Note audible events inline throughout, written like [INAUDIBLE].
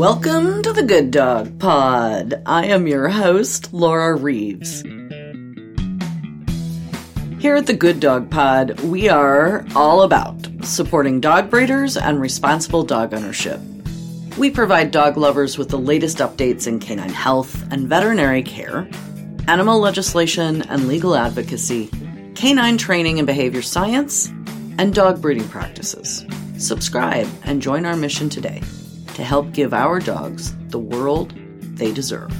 Welcome to the Good Dog Pod. I am your host, Laura Reeves. Here at the Good Dog Pod, we are all about supporting dog breeders and responsible dog ownership. We provide dog lovers with the latest updates in canine health and veterinary care, animal legislation and legal advocacy, canine training and behavior science, and dog breeding practices. Subscribe and join our mission today to help give our dogs the world they deserve.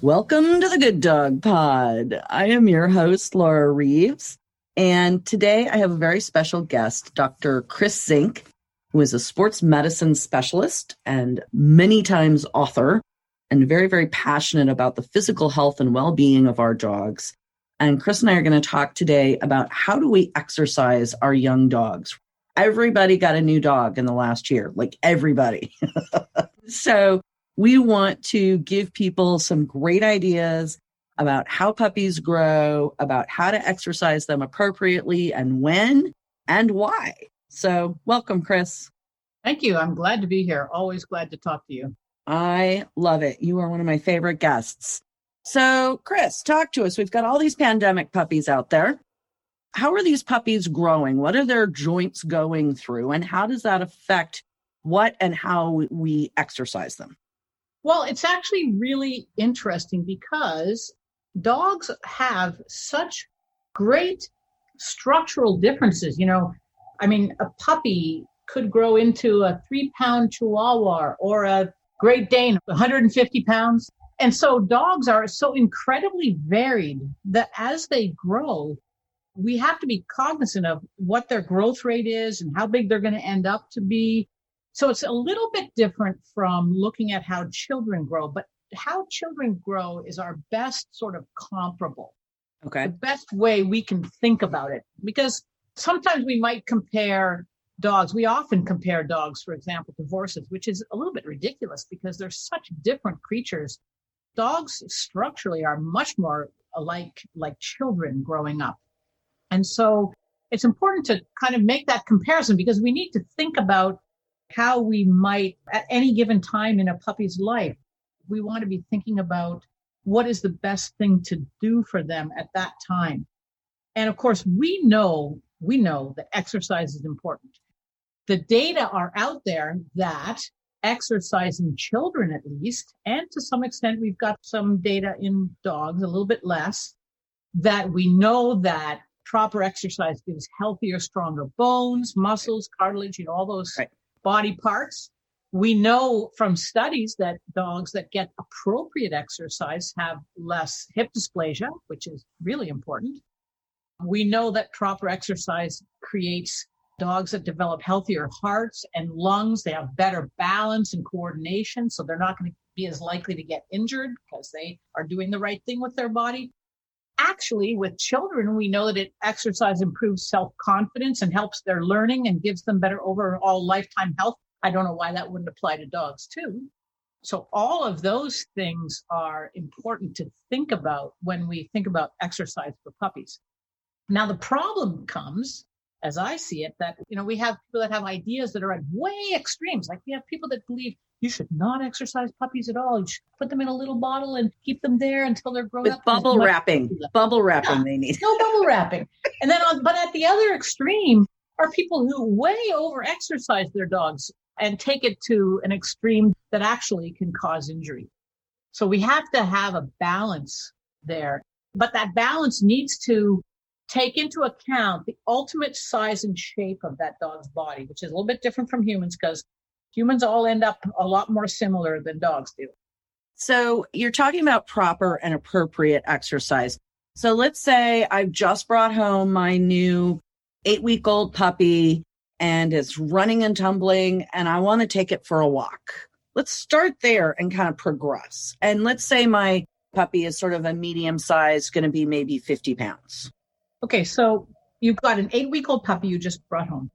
Welcome to the Good Dog Pod. I am your host, Laura Reeves. And today I have a very special guest, Dr. Chris Zink, who is a sports medicine specialist and many times author and very, very passionate about the physical health and well being of our dogs. And Chris and I are going to talk today about how do we exercise our young dogs. Everybody got a new dog in the last year, like everybody. [LAUGHS] so we want to give people some great ideas about how puppies grow, about how to exercise them appropriately and when and why. So, welcome, Chris. Thank you. I'm glad to be here. Always glad to talk to you. I love it. You are one of my favorite guests. So, Chris, talk to us. We've got all these pandemic puppies out there. How are these puppies growing? What are their joints going through? And how does that affect what and how we exercise them? Well, it's actually really interesting because dogs have such great structural differences. You know, I mean, a puppy could grow into a three pound chihuahua or a Great Dane, 150 pounds. And so dogs are so incredibly varied that as they grow, we have to be cognizant of what their growth rate is and how big they're going to end up to be. So it's a little bit different from looking at how children grow, but how children grow is our best sort of comparable. Okay. The best way we can think about it because sometimes we might compare dogs. We often compare dogs, for example, to horses, which is a little bit ridiculous because they're such different creatures. Dogs structurally are much more alike like children growing up. And so it's important to kind of make that comparison because we need to think about how we might at any given time in a puppy's life we want to be thinking about what is the best thing to do for them at that time. And of course, we know, we know that exercise is important. The data are out there that exercising children at least, and to some extent, we've got some data in dogs, a little bit less, that we know that proper exercise gives healthier, stronger bones, muscles, cartilage, you know, all those right. body parts we know from studies that dogs that get appropriate exercise have less hip dysplasia, which is really important. We know that proper exercise creates dogs that develop healthier hearts and lungs. They have better balance and coordination, so they're not going to be as likely to get injured because they are doing the right thing with their body. Actually, with children, we know that it exercise improves self confidence and helps their learning and gives them better overall lifetime health I don't know why that wouldn't apply to dogs too. So all of those things are important to think about when we think about exercise for puppies. Now the problem comes, as I see it, that you know we have people that have ideas that are at way extremes. Like we have people that believe you should not exercise puppies at all. You should put them in a little bottle and keep them there until they're grown With up. Bubble wrapping, bubble wrapping yeah, they need. no bubble [LAUGHS] wrapping. And then on, but at the other extreme are people who way over exercise their dogs and take it to an extreme that actually can cause injury. So we have to have a balance there, but that balance needs to take into account the ultimate size and shape of that dog's body, which is a little bit different from humans because humans all end up a lot more similar than dogs do. So you're talking about proper and appropriate exercise. So let's say I've just brought home my new eight week old puppy and it's running and tumbling and I want to take it for a walk. Let's start there and kind of progress. And let's say my puppy is sort of a medium size, going to be maybe 50 pounds. Okay, so you've got an eight week old puppy you just brought home.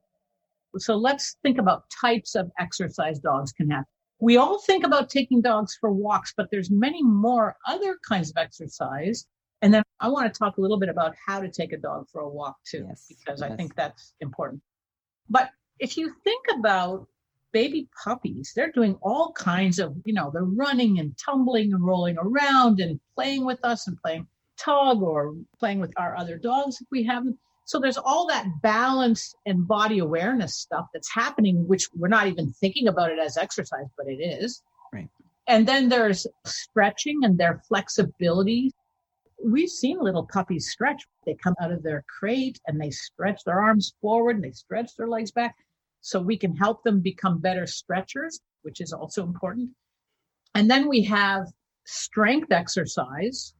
So let's think about types of exercise dogs can have. We all think about taking dogs for walks, but there's many more other kinds of exercise. And then I want to talk a little bit about how to take a dog for a walk too, yes, because yes. I think that's important. But if you think about baby puppies, they're doing all kinds of, you know, they're running and tumbling and rolling around and playing with us and playing tug or playing with our other dogs if we have them. So there's all that balance and body awareness stuff that's happening, which we're not even thinking about it as exercise, but it is. Right. And then there's stretching and their flexibility. We've seen little puppies stretch. They come out of their crate and they stretch their arms forward and they stretch their legs back. So we can help them become better stretchers, which is also important. And then we have strength exercise,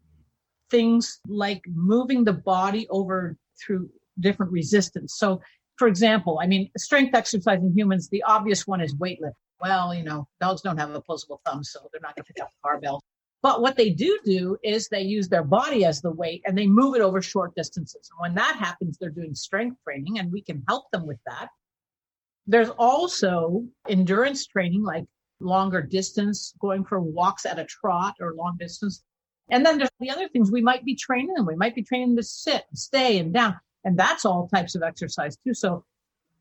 things like moving the body over through different resistance. So, for example, I mean, strength exercise in humans, the obvious one is weightlifting. Well, you know, dogs don't have opposable thumbs, so they're not going to pick up a barbell. But what they do do is they use their body as the weight and they move it over short distances. And when that happens, they're doing strength training and we can help them with that. There's also endurance training, like longer distance, going for walks at a trot or long distance. And then there's the other things we might be training them. We might be training to sit, stay, and down. And that's all types of exercise too. So,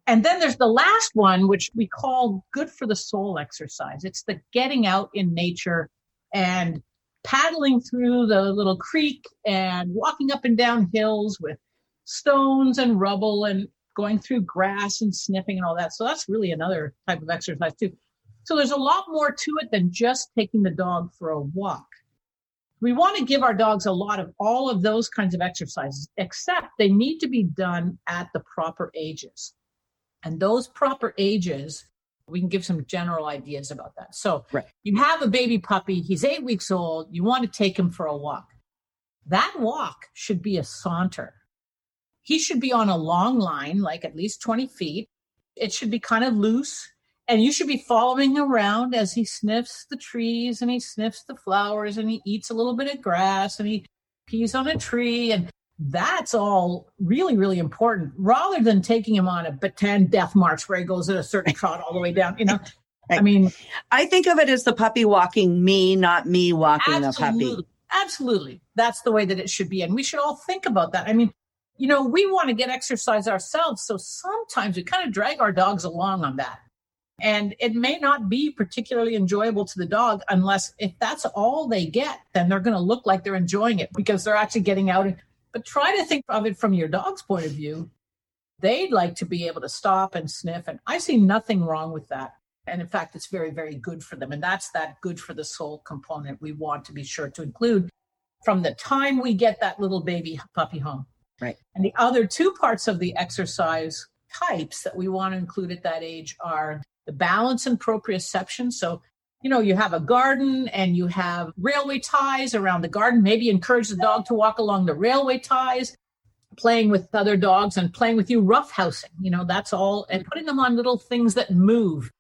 and then there's the last one, which we call good for the soul exercise. It's the getting out in nature and paddling through the little creek and walking up and down hills with stones and rubble and going through grass and sniffing and all that. So that's really another type of exercise too. So there's a lot more to it than just taking the dog for a walk. We want to give our dogs a lot of all of those kinds of exercises, except they need to be done at the proper ages. And those proper ages, we can give some general ideas about that. So right. you have a baby puppy, he's eight weeks old, you want to take him for a walk. That walk should be a saunter he should be on a long line, like at least 20 feet. It should be kind of loose. And you should be following around as he sniffs the trees and he sniffs the flowers and he eats a little bit of grass and he pees on a tree. And that's all really, really important rather than taking him on a Bataan death march where he goes at a certain [LAUGHS] trot all the way down. You know, I mean, I think of it as the puppy walking me, not me walking the puppy. Absolutely. That's the way that it should be. And we should all think about that. I mean, you know, we want to get exercise ourselves. So sometimes we kind of drag our dogs along on that. And it may not be particularly enjoyable to the dog unless if that's all they get, then they're going to look like they're enjoying it because they're actually getting out. But try to think of it from your dog's point of view. They'd like to be able to stop and sniff. And I see nothing wrong with that. And in fact, it's very, very good for them. And that's that good for the soul component we want to be sure to include from the time we get that little baby puppy home. Right. And the other two parts of the exercise types that we want to include at that age are the balance and proprioception. So, you know, you have a garden and you have railway ties around the garden. Maybe encourage the dog to walk along the railway ties, playing with other dogs and playing with you roughhousing. You know, that's all. And putting them on little things that move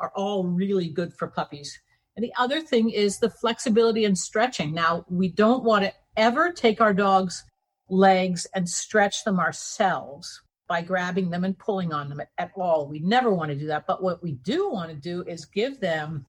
are all really good for puppies. And the other thing is the flexibility and stretching. Now, we don't want to ever take our dogs legs and stretch them ourselves by grabbing them and pulling on them at, at, all. We never want to do that. But what we do want to do is give them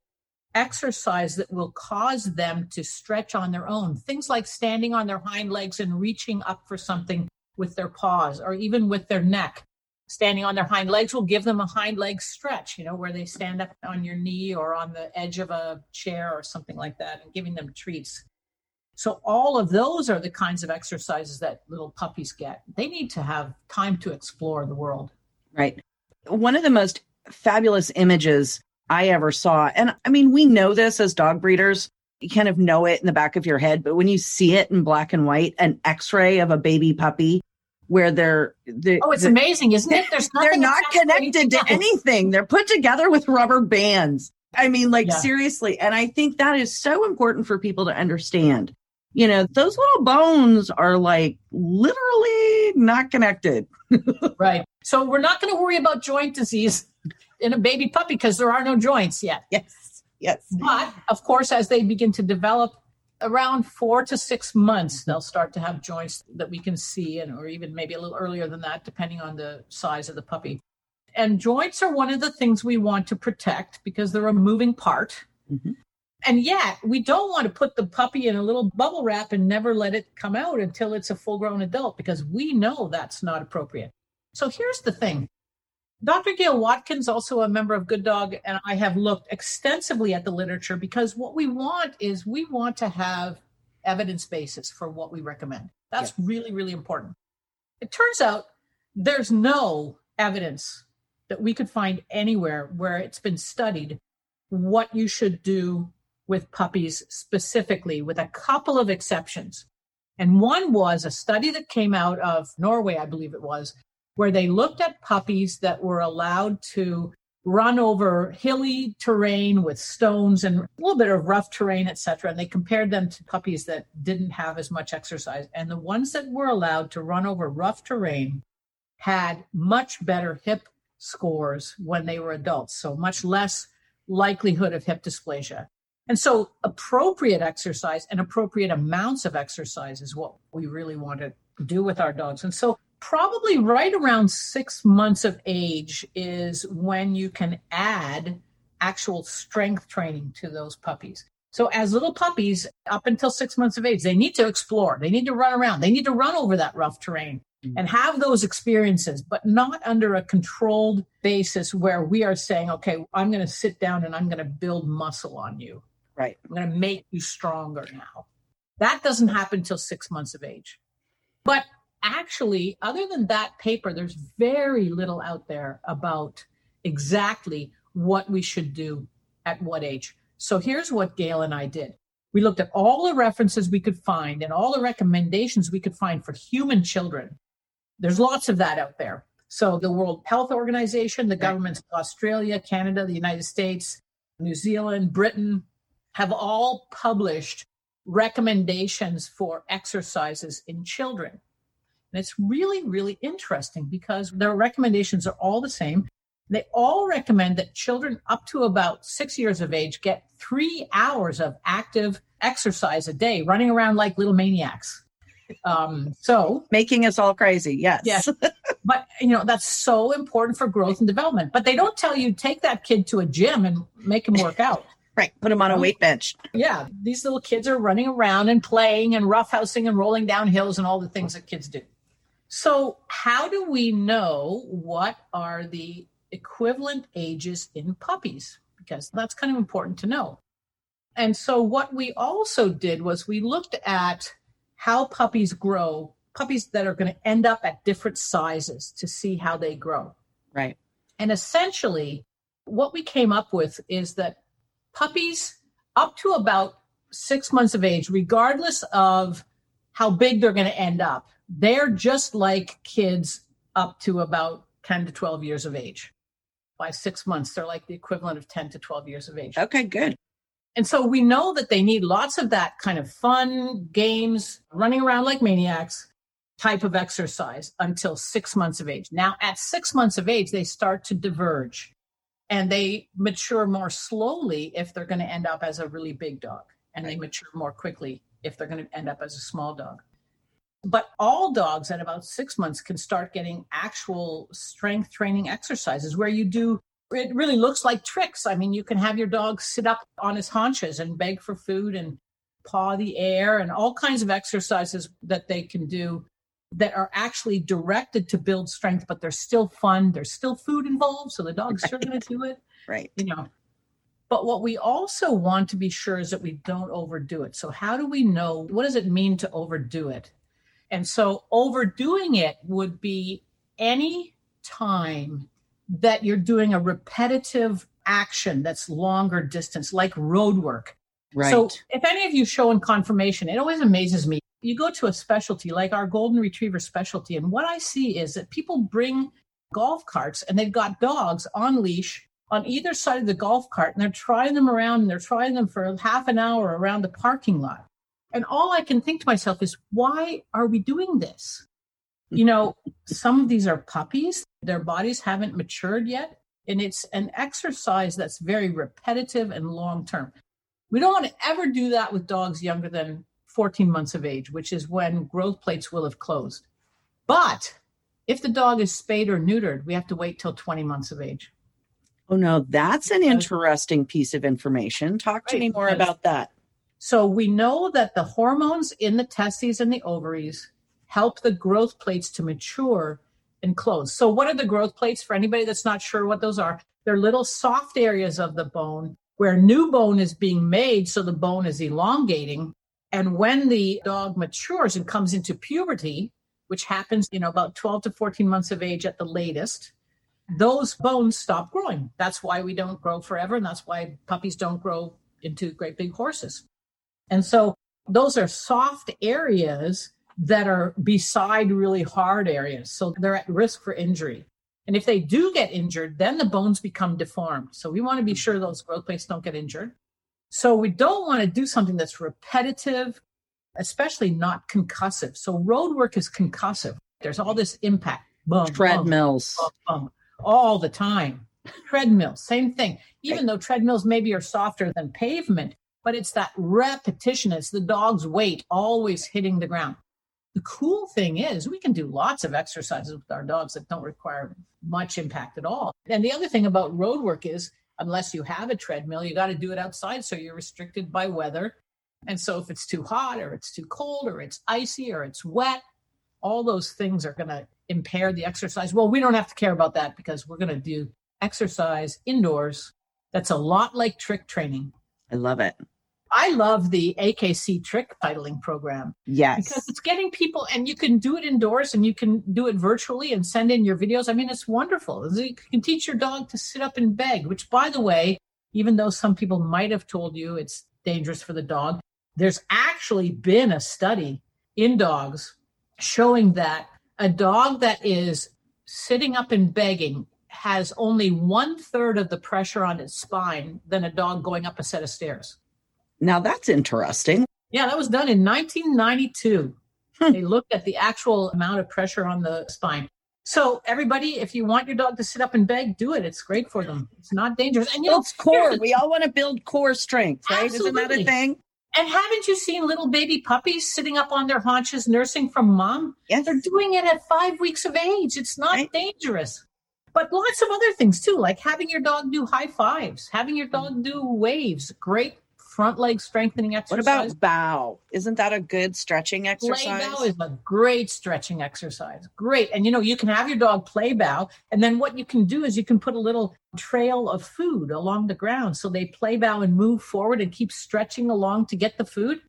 exercise that will cause them to stretch on their own. Things like standing on their hind legs and reaching up for something with their paws or even with their neck. Standing on their hind legs will give them a hind leg stretch, you know, where they stand up on your knee or on the edge of a chair or something like that and giving them treats. So all of those are the kinds of exercises that little puppies get. They need to have time to explore the world. Right. One of the most fabulous images I ever saw, and I mean, we know this as dog breeders, you kind of know it in the back of your head, but when you see it in black and white, an x-ray of a baby puppy where they're, they're oh it's amazing isn't it There's [LAUGHS] they're not connected to anything they're put together with rubber bands i mean like yeah. seriously and i think that is so important for people to understand you know, those little bones are like literally not connected. [LAUGHS] right. So we're not going to worry about joint disease in a baby puppy because there are no joints yet. Yes. Yes. But of course, as they begin to develop around four to six months, they'll start to have joints that we can see, and or even maybe a little earlier than that, depending on the size of the puppy. And joints are one of the things we want to protect because they're a moving part. Mm-hmm. And yet, we don't want to put the puppy in a little bubble wrap and never let it come out until it's a full grown adult because we know that's not appropriate. So here's the thing Dr. Gayle Watkins, also a member of Good Dog, and I have looked extensively at the literature because what we want is we want to have evidence basis for what we recommend. That's really, really important. It turns out there's no evidence that we could find anywhere where it's been studied what you should do with puppies specifically, with a couple of exceptions. And one was a study that came out of Norway, I believe it was, where they looked at puppies that were allowed to run over hilly terrain with stones and a little bit of rough terrain, etc. And they compared them to puppies that didn't have as much exercise. And the ones that were allowed to run over rough terrain had much better hip scores when they were adults. So much less likelihood of hip dysplasia. And so appropriate exercise and appropriate amounts of exercise is what we really want to do with our dogs. And so probably right around six months of age is when you can add actual strength training to those puppies. So as little puppies up until six months of age, they need to explore. They need to run around. They need to run over that rough terrain mm-hmm. and have those experiences, but not under a controlled basis where we are saying, okay, I'm going to sit down and I'm going to build muscle on you. Right. I'm going to make you stronger now. That doesn't happen until six months of age. But actually, other than that paper, there's very little out there about exactly what we should do at what age. So here's what Gayle and I did. We looked at all the references we could find and all the recommendations we could find for human children. There's lots of that out there. So the World Health Organization, the governments of Australia, Canada, the United States, New Zealand, Britain have all published recommendations for exercises in children. And it's really, really interesting because their recommendations are all the same. They all recommend that children up to about six years of age get three hours of active exercise a day, running around like little maniacs. Um, so making us all crazy. Yes. Yes. [LAUGHS] but you know, that's so important for growth and development. But they don't tell you take that kid to a gym and make him work out. Right. Put them on a oh. weight bench. Yeah. These little kids are running around and playing and roughhousing and rolling down hills and all the things that kids do. So, how do we know what are the equivalent ages in puppies? Because that's kind of important to know. And so, what we also did was we looked at how puppies grow, puppies that are going to end up at different sizes to see how they grow. Right. And essentially, what we came up with is that puppies up to about six months of age, regardless of how big they're going to end up, they're just like kids up to about 10 to 12 years of age. By six months, they're like the equivalent of 10 to 12 years of age. Okay, good. And so we know that they need lots of that kind of fun games, running around like maniacs type of exercise until six months of age. Now, at six months of age, they start to diverge and they mature more slowly if they're going to end up as a really big dog, and they mature more quickly if they're going to end up as a small dog. But all dogs at about six months can start getting actual strength training exercises where you do, it really looks like tricks. I mean, you can have your dog sit up on his haunches and beg for food and paw the air and all kinds of exercises that they can do that are actually directed to build strength, but they're still fun. There's still food involved, so the dog's right. still going to do it. Right. You know. But what we also want to be sure is that we don't overdo it. So how do we know what does it mean to overdo it? And so overdoing it would be any time that you're doing a repetitive action that's longer distance, like road work. Right. So if any of you show in conformation, it always amazes me you go to a specialty like our golden retriever specialty, and what I see is that people bring golf carts and they've got dogs on leash on either side of the golf cart and they're trying them around and they're trying them for half an hour around the parking lot. And all I can think to myself is, why are we doing this? You know, some of these are puppies, their bodies haven't matured yet. And it's an exercise that's very repetitive and long term. We don't want to ever do that with dogs younger than 14 months of age, which is when growth plates will have closed. But if the dog is spayed or neutered, we have to wait till 20 months of age. Oh, no, that's an interesting piece of information. Talk to right, me more about that. So, we know that the hormones in the testes and the ovaries help the growth plates to mature and close. So, what are the growth plates for anybody that's not sure what those are? They're little soft areas of the bone where new bone is being made, so the bone is elongating. And when the dog matures and comes into puberty, which happens, you know, about 12 to 14 months of age at the latest, those bones stop growing. That's why we don't grow forever. And that's why puppies don't grow into great big horses. And so those are soft areas that are beside really hard areas. So they're at risk for injury. And if they do get injured, then the bones become deformed. So we want to be sure those growth plates don't get injured. So we don't want to do something that's repetitive, especially not concussive. So road work is concussive. There's all this impact. Boom, treadmills. Boom, boom, all the time. Treadmills, same thing. Even though treadmills maybe are softer than pavement, but it's that repetition. It's the dog's weight always hitting the ground. The cool thing is we can do lots of exercises with our dogs that don't require much impact at all. And the other thing about road work is unless you have a treadmill, you got to do it outside. So you're restricted by weather. And so if it's too hot or it's too cold or it's icy or it's wet, all those things are going to impair the exercise. Well, we don't have to care about that because we're going to do exercise indoors. That's a lot like trick training. I love it. I love the AKC trick titling program. Yes. Because it's getting people, and you can do it indoors and you can do it virtually and send in your videos. I mean, it's wonderful. You can teach your dog to sit up and beg, which, by the way, even though some people might have told you it's dangerous for the dog, there's actually been a study in dogs showing that a dog that is sitting up and begging has only one third of the pressure on its spine than a dog going up a set of stairs. Now that's interesting. Yeah, that was done in 1992. Hmm. They looked at the actual amount of pressure on the spine. So everybody, if you want your dog to sit up and beg, do it. It's great for them. It's not dangerous. And you know, it's core. We all want to build core strength, right? Absolutely. Isn't that a thing? And haven't you seen little baby puppies sitting up on their haunches nursing from mom? Yes. They're doing it at five weeks of age. It's not right. dangerous. But lots of other things too, like having your dog do high fives, having your dog do waves. Great front leg strengthening exercise. What about bow? Isn't that a good stretching exercise? Play bow is a great stretching exercise. Great. And you know, you can have your dog play bow. And then what you can do is you can put a little trail of food along the ground. So they play bow and move forward and keep stretching along to get the food.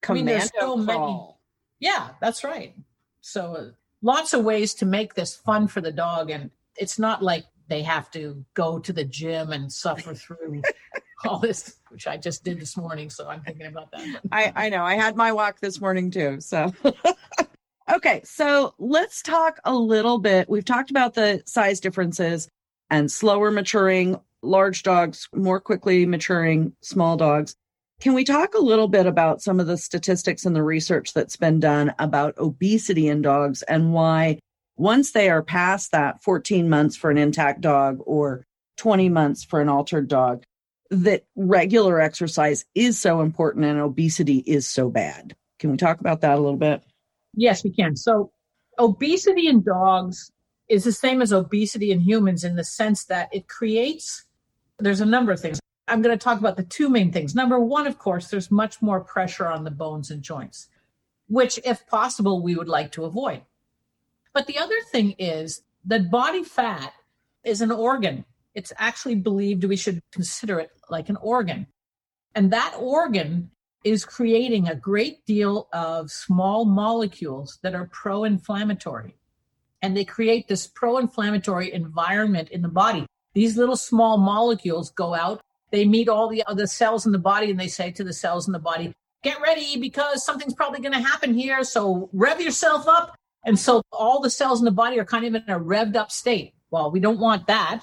Commando I mean, so Many, yeah, that's right. So uh, lots of ways to make this fun for the dog. And it's not like they have to go to the gym and suffer through [LAUGHS] [LAUGHS] all this, which I just did this morning. So I'm thinking about that. I, I know. I had my walk this morning too. So. [LAUGHS] okay. So let's talk a little bit. We've talked about the size differences and slower maturing large dogs, more quickly maturing small dogs. Can we talk a little bit about some of the statistics and the research that's been done about obesity in dogs and why once they are past that 14 months for an intact dog or 20 months for an altered dog, that regular exercise is so important and obesity is so bad. Can we talk about that a little bit? Yes, we can. So, obesity in dogs is the same as obesity in humans in the sense that it creates, there's a number of things. I'm going to talk about the two main things. Number one, of course, there's much more pressure on the bones and joints, which, if possible, we would like to avoid. But the other thing is that body fat is an organ it's actually believed we should consider it like an organ. And that organ is creating a great deal of small molecules that are pro inflammatory. And they create this pro inflammatory environment in the body. These little small molecules go out, they meet all the other cells in the body, and they say to the cells in the body, Get ready because something's probably going to happen here. So rev yourself up. And so all the cells in the body are kind of in a revved up state. Well, we don't want that.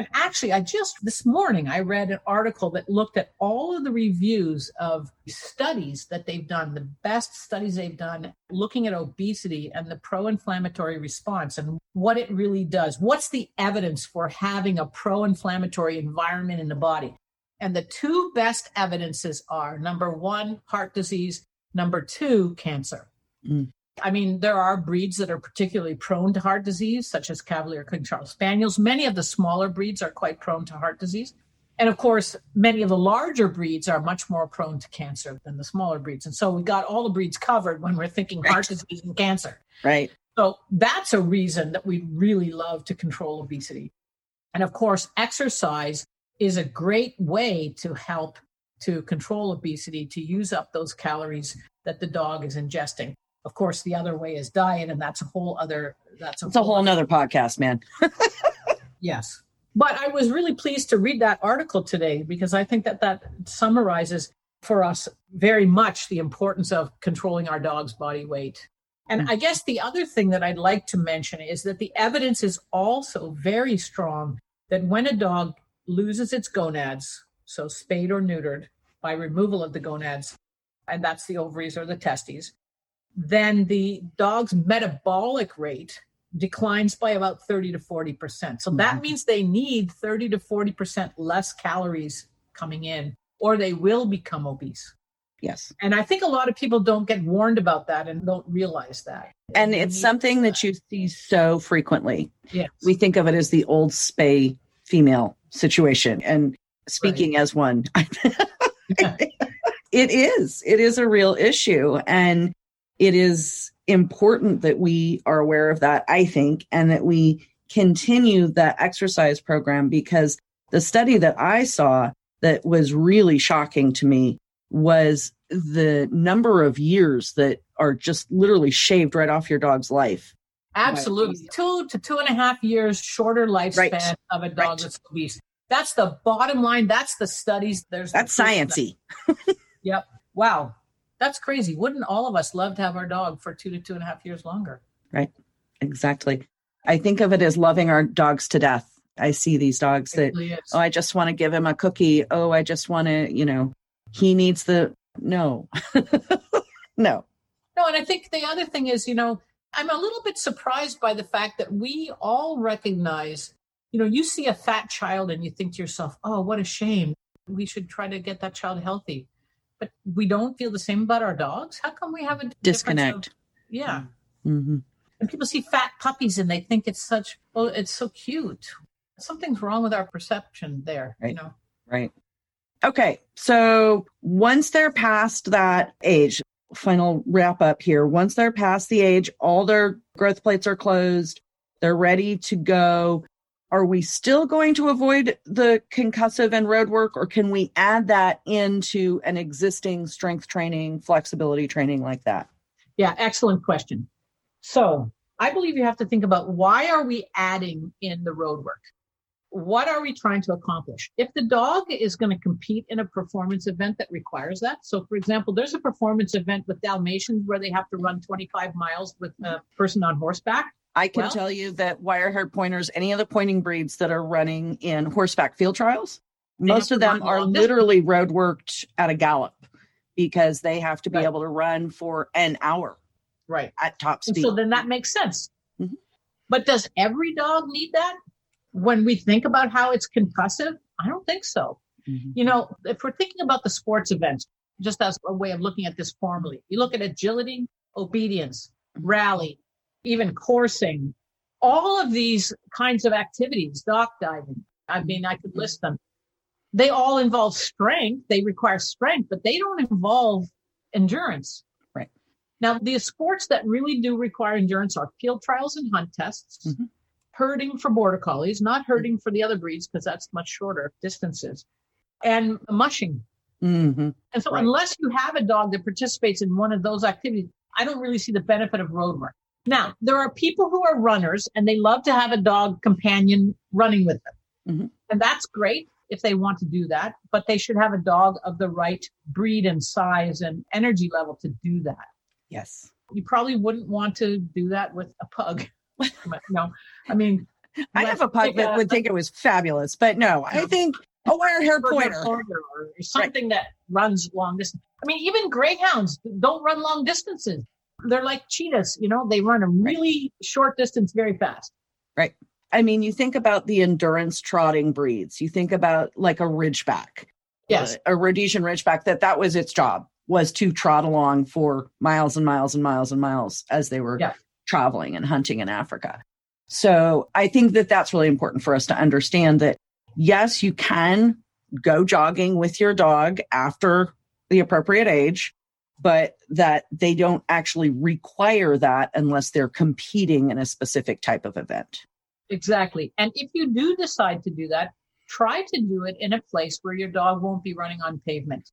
And actually, I just this morning I read an article that looked at all of the reviews of studies that they've done, the best studies they've done looking at obesity and the pro inflammatory response and what it really does. What's the evidence for having a pro inflammatory environment in the body? And the two best evidences are number one, heart disease, number two, cancer. Mm. I mean, there are breeds that are particularly prone to heart disease, such as Cavalier King Charles Spaniels. Many of the smaller breeds are quite prone to heart disease. And of course, many of the larger breeds are much more prone to cancer than the smaller breeds. And so we got all the breeds covered when we're thinking right. heart disease and cancer. Right. So that's a reason that we really love to control obesity. And of course, exercise is a great way to help to control obesity, to use up those calories that the dog is ingesting. Of course, the other way is diet, and that's a whole other. That's a it's whole a whole other podcast, man. [LAUGHS] yes, but I was really pleased to read that article today because I think that that summarizes for us very much the importance of controlling our dog's body weight. And. I guess the other thing that I'd like to mention is that the evidence is also very strong that when a dog loses its gonads, so spayed or neutered by removal of the gonads, and that's the ovaries or the testes, then the dog's metabolic rate declines by about 30 to 40%. So that mm-hmm. means they need 30 to 40% less calories coming in, or they will become obese. Yes. And I think a lot of people don't get warned about that and don't realize that. And it's something that you see so frequently. Yes. We think of it as the old spay female situation. And speaking right. as one, [LAUGHS] it is. It is a real issue. And it is important that we are aware of that, I think, and that we continue that exercise program because the study that I saw that was really shocking to me was the number of years that are just literally shaved right off your dog's life. Absolutely. Two to two and a half years shorter lifespan right. of a dog right. that's obese. That's the bottom line. That's the studies. There's that's the sciency. yep. Wow. That's crazy. Wouldn't all of us love to have our dog for two to two and a half years longer? Right. Exactly. I think of it as loving our dogs to death. I see these dogs that, really oh, I just want to give him a cookie. Oh, I just want to, you know, he needs the, no, [LAUGHS] no. No. And I think the other thing is, you know, I'm a little bit surprised by the fact that we all recognize, you know, you see a fat child and you think to yourself, oh, what a shame. We should try to get that child healthy but we don't feel the same about our dogs. How come we have a disconnect? Of, yeah. Mm-hmm. And people see fat puppies and they think it's such, oh, it's so cute. Something's wrong with our perception there, right. you know? Right. Okay. So once they're past that age, final wrap up here. Once they're past the age, all their growth plates are closed. They're ready to go are we still going to avoid the concussive and road work or can we add that into an existing strength training flexibility training like that? Yeah excellent question. So i believe you have to think about why are we adding in the road work? What are we trying to accomplish? If the dog is going to compete in a performance event that requires that so for example there's a performance event with dalmatians where they have to run 25 miles with a person on horseback I can well, tell you that wire haired pointers, any of the pointing breeds that are running in horseback field trials, most of them are literally road worked at a gallop because they have to be right. able to run for an hour. Right. At top speed. And so then that makes sense. Mm-hmm. But does every dog need that? When we think about how it's concussive, I don't think so. Mm-hmm. You know, if we're thinking about the sports events, just as a way of looking at this formally, you look at agility, obedience, rally, even coursing, all of these kinds of activities, dock diving. I mean, I could list them. They all involve strength. They require strength, but they don't involve endurance. Right. Now, the sports that really do require endurance are field trials and hunt tests, mm-hmm. herding for border collies, not herding for the other breeds because that's much shorter distances, and mushing. Mm-hmm. And so, right. unless you have a dog that participates in one of those activities, I don't really see the benefit of road work. Now, there are people who are runners and they love to have a dog companion running with them. Mm-hmm. And that's great if they want to do that, but they should have a dog of the right breed and size and energy level to do that. Yes. You probably wouldn't want to do that with a pug. [LAUGHS] no, I mean, I have a pug that a, would think it was fabulous, but no, I think a wire hair pointer or something right. that runs long distance. I mean, even greyhounds don't run long distances they're like cheetahs, you know, they run a really right. short distance very fast. Right. I mean, you think about the endurance trotting breeds. You think about like a ridgeback. Yes. A, a Rhodesian ridgeback that that was its job was to trot along for miles and miles and miles and miles as they were yeah. traveling and hunting in Africa. So I think that that's really important for us to understand that yes, you can go jogging with your dog after the appropriate age, but that they don't actually require that unless they're competing in a specific type of event. Exactly. And if you do decide to do that, try to do it in a place where your dog won't be running on pavement.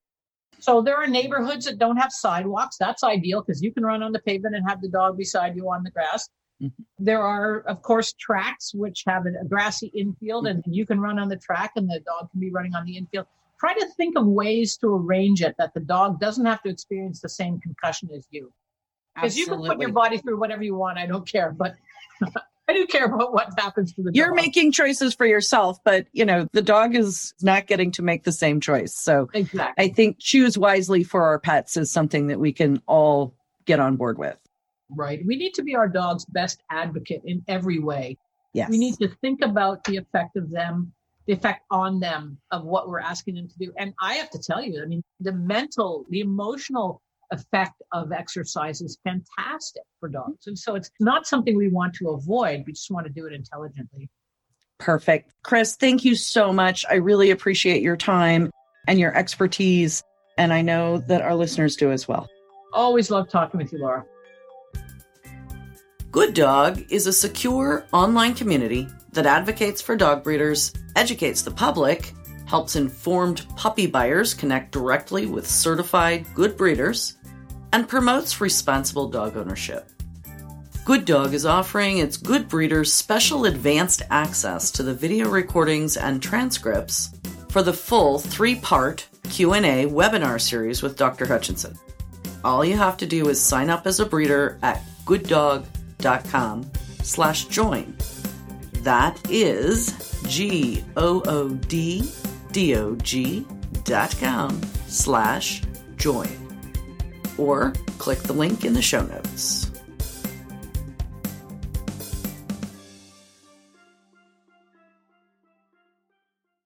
So there are neighborhoods that don't have sidewalks. That's ideal because you can run on the pavement and have the dog beside you on the grass. Mm-hmm. There are, of course, tracks which have a grassy infield mm-hmm. and you can run on the track and the dog can be running on the infield. Try to think of ways to arrange it that the dog doesn't have to experience the same concussion as you. Because you can put your body through whatever you want. I don't care. But [LAUGHS] I do care about what happens to the dog. You're making choices for yourself, but you know, the dog is not getting to make the same choice. So exactly. I think choose wisely for our pets is something that we can all get on board with. Right. We need to be our dog's best advocate in every way. Yes. We need to think about the effect of them, the effect on them of what we're asking them to do. And I have to tell you, I mean, the mental, the emotional effect of exercise is fantastic for dogs. And so it's not something we want to avoid. We just want to do it intelligently. Perfect. Chris, thank you so much. I really appreciate your time and your expertise. And I know that our listeners do as well. Always love talking with you, Laura. Good Dog is a secure online community that advocates for dog breeders, educates the public, helps informed puppy buyers connect directly with certified good breeders, and promotes responsible dog ownership. Good Dog is offering its good breeders special advanced access to the video recordings and transcripts for the full three-part Q&A webinar series with Dr. Hutchinson. All you have to do is sign up as a breeder at gooddog.com slash join. That is G-O-O-D-D-O-G dot com slash join or click the link in the show notes.